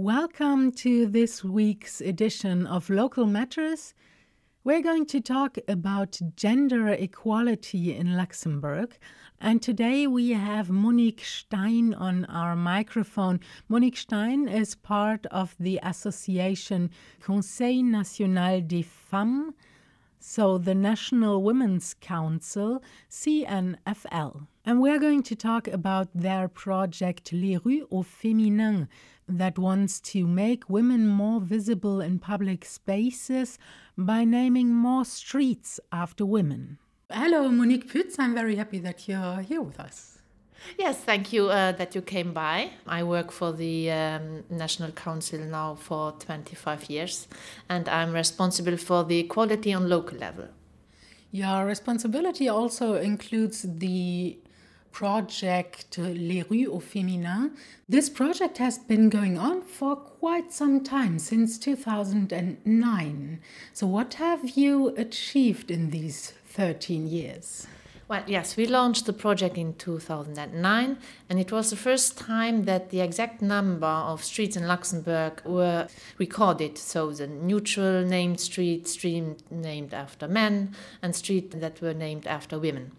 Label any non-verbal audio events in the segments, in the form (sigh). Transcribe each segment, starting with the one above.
Welcome to this week's edition of Local Matters. We're going to talk about gender equality in Luxembourg. And today we have Monique Stein on our microphone. Monique Stein is part of the association Conseil National des Femmes, so the National Women's Council, CNFL. And we're going to talk about their project Les Rues au Féminin that wants to make women more visible in public spaces by naming more streets after women. Hello, Monique Pütz. I'm very happy that you're here with us. Yes, thank you uh, that you came by. I work for the um, National Council now for 25 years, and I'm responsible for the equality on local level. Your responsibility also includes the project Les Rues au Féminin. This project has been going on for quite some time, since 2009. So, what have you achieved in these 13 years? Well, yes, we launched the project in 2009, and it was the first time that the exact number of streets in Luxembourg were recorded. So, the neutral named street, street named after men, and street that were named after women.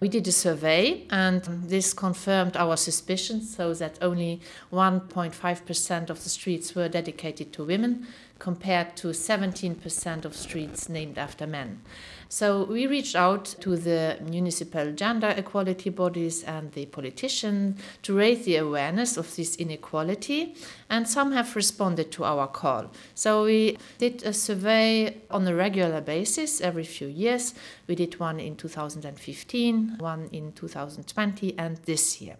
We did a survey, and this confirmed our suspicions, so that only 1.5% of the streets were dedicated to women, compared to 17% of streets named after men. So we reached out to the municipal gender equality bodies and the politicians to raise the awareness of this inequality, and some have responded to our call. So we did a survey on a regular basis every few years. We did one in 2015, one in 2020, and this year.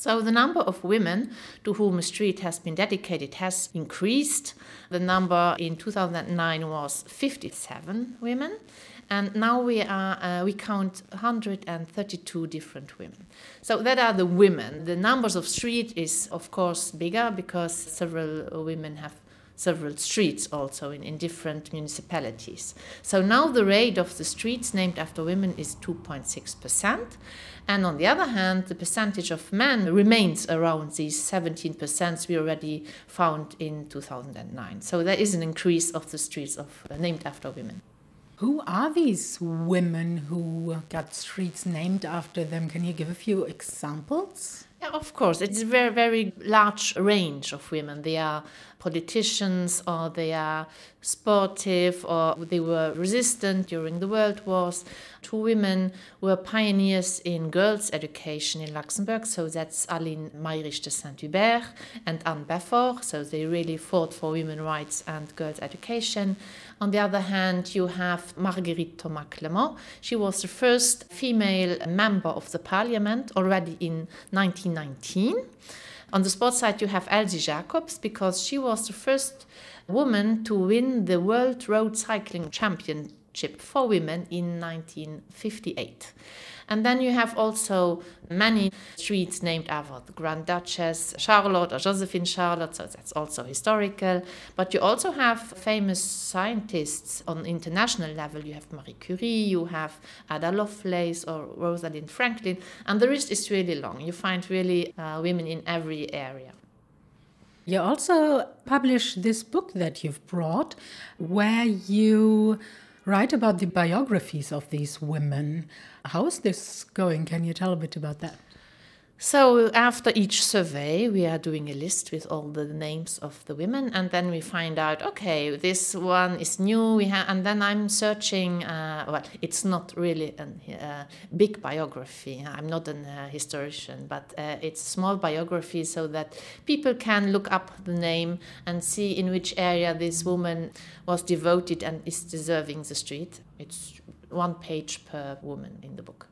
So the number of women to whom a street has been dedicated has increased. The number in 2009 was 57 women and now we are uh, we count 132 different women so that are the women the numbers of street is of course bigger because several women have several streets also in, in different municipalities so now the rate of the streets named after women is 2.6 percent and on the other hand the percentage of men remains around these 17 percent we already found in 2009 so there is an increase of the streets of uh, named after women who are these women who got streets named after them? Can you give a few examples? Yeah, of course. It's a very, very large range of women. They are politicians, or they are sportive, or they were resistant during the World Wars. Two women were pioneers in girls' education in Luxembourg, so that's Aline Mayrisch de Saint-Hubert and Anne Beffort, so they really fought for women's rights and girls' education. On the other hand, you have Marguerite Thomas Clement. She was the first female member of the parliament already in 1919. On the sports side, you have Elsy Jacobs because she was the first woman to win the World Road Cycling Championship for women in 1958. And then you have also many streets named after the Grand Duchess Charlotte or Josephine Charlotte, so that's also historical. But you also have famous scientists on international level. You have Marie Curie, you have Ada Lovelace or Rosalind Franklin, and the list is really long. You find really uh, women in every area. You also publish this book that you've brought where you write about the biographies of these women. How is this going? Can you tell a bit about that? So after each survey, we are doing a list with all the names of the women, and then we find out, okay, this one is new. We have, and then I'm searching. Uh, well, it's not really a uh, big biography. I'm not a uh, historian, but uh, it's small biography so that people can look up the name and see in which area this woman was devoted and is deserving the street. It's one page per woman in the book.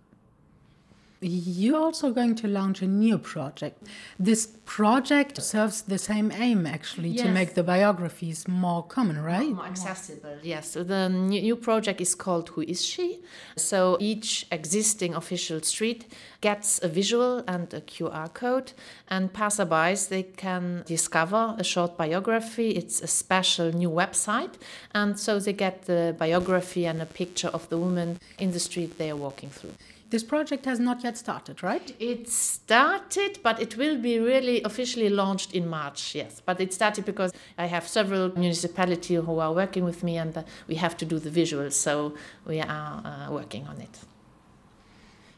You're also going to launch a new project. This project serves the same aim, actually, yes. to make the biographies more common, right? More accessible, yes. So the new project is called Who Is She? So each existing official street gets a visual and a QR code, and passerbys they can discover a short biography. It's a special new website, and so they get the biography and a picture of the woman in the street they are walking through. This project has not yet started, right? It started, but it will be really officially launched in March, yes. But it started because I have several municipalities who are working with me and uh, we have to do the visuals, so we are uh, working on it.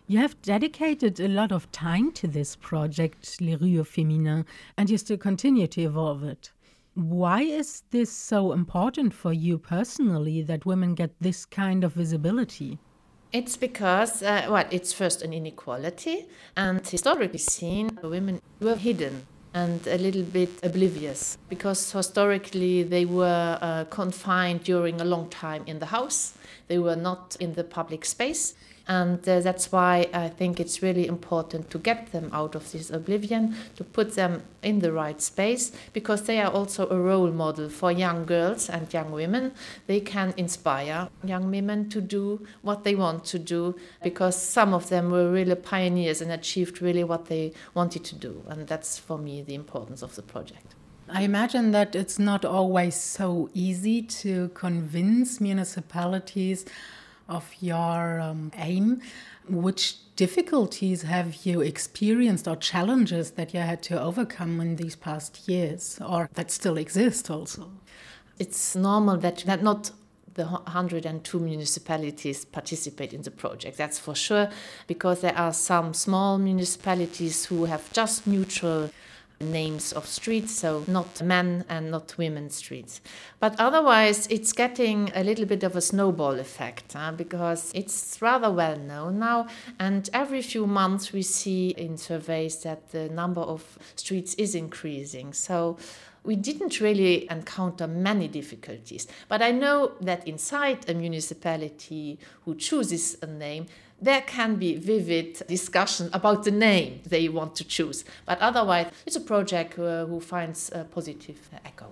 You have dedicated a lot of time to this project, Les Rues Féminines, and you still continue to evolve it. Why is this so important for you personally that women get this kind of visibility? It's because, uh, well, it's first an inequality, and historically seen, women were hidden and a little bit oblivious because historically they were uh, confined during a long time in the house. They were not in the public space. And uh, that's why I think it's really important to get them out of this oblivion, to put them in the right space, because they are also a role model for young girls and young women. They can inspire young women to do what they want to do, because some of them were really pioneers and achieved really what they wanted to do. And that's for me the importance of the project. I imagine that it's not always so easy to convince municipalities of your um, aim. Which difficulties have you experienced or challenges that you had to overcome in these past years or that still exist also? It's normal that, that not the 102 municipalities participate in the project. That's for sure, because there are some small municipalities who have just neutral names of streets, so not men and not women streets. But otherwise, it's getting a little bit of a snowball effect because it's rather well known now. And every few months, we see in surveys that the number of streets is increasing. So we didn't really encounter many difficulties. But I know that inside a municipality who chooses a name, there can be vivid discussion about the name they want to choose. But otherwise, it's a project uh, who finds a positive echo.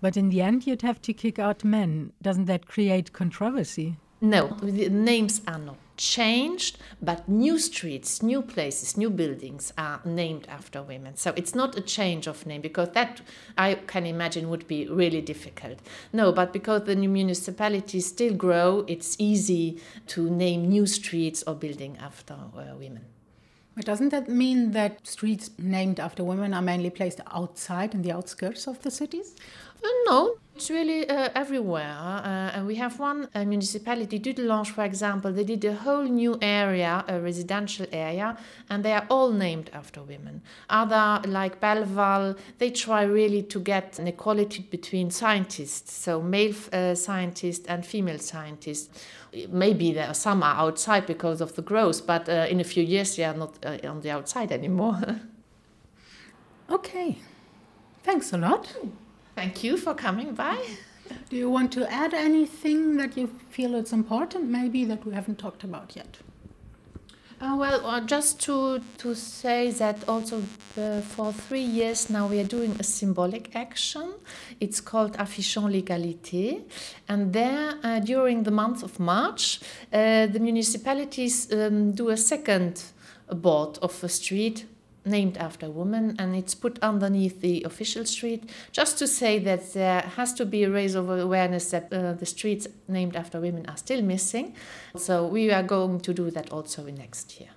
But in the end, you'd have to kick out men. Doesn't that create controversy? No, the names are not changed, but new streets, new places, new buildings are named after women. So it's not a change of name because that I can imagine would be really difficult. No, but because the new municipalities still grow, it's easy to name new streets or building after uh, women. But doesn't that mean that streets named after women are mainly placed outside in the outskirts of the cities? Uh, no, it's really uh, everywhere. Uh, and we have one uh, municipality, Dudelange, for example, they did a whole new area, a residential area, and they are all named after women. Other, like Belval, they try really to get an equality between scientists, so male uh, scientists and female scientists. Maybe there are some are outside because of the growth, but uh, in a few years they are not uh, on the outside anymore. (laughs) okay. Thanks a lot. Thank you for coming by. Do you want to add anything that you feel it's important, maybe that we haven't talked about yet? Uh, well, uh, just to, to say that also uh, for three years now we are doing a symbolic action. It's called Affichons l'égalité. And there, uh, during the month of March, uh, the municipalities um, do a second board of a street named after a woman and it's put underneath the official street just to say that there has to be a raise of awareness that uh, the streets named after women are still missing. So we are going to do that also in next year.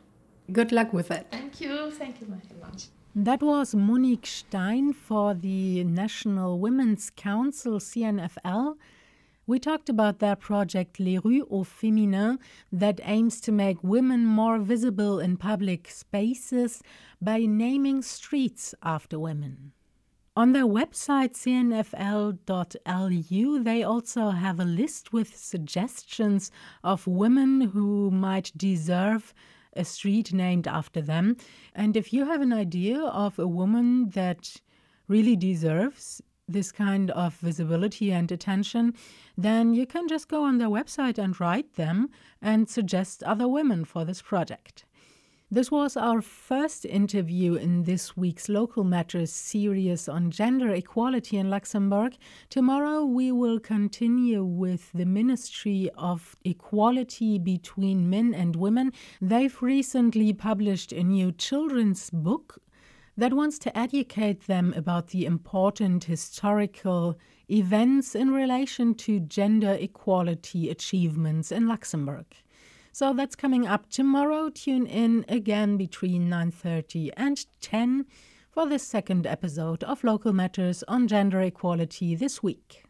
Good luck with it. Thank you. Thank you very much. That was Monique Stein for the National Women's Council CNFL we talked about their project Les Rues au Féminin that aims to make women more visible in public spaces by naming streets after women. On their website cnfl.lu, they also have a list with suggestions of women who might deserve a street named after them. And if you have an idea of a woman that really deserves this kind of visibility and attention, then you can just go on their website and write them and suggest other women for this project. This was our first interview in this week's Local Matters series on gender equality in Luxembourg. Tomorrow we will continue with the Ministry of Equality between Men and Women. They've recently published a new children's book that wants to educate them about the important historical events in relation to gender equality achievements in Luxembourg. So that's coming up tomorrow. Tune in again between 9:30 and 10 for the second episode of Local Matters on gender equality this week.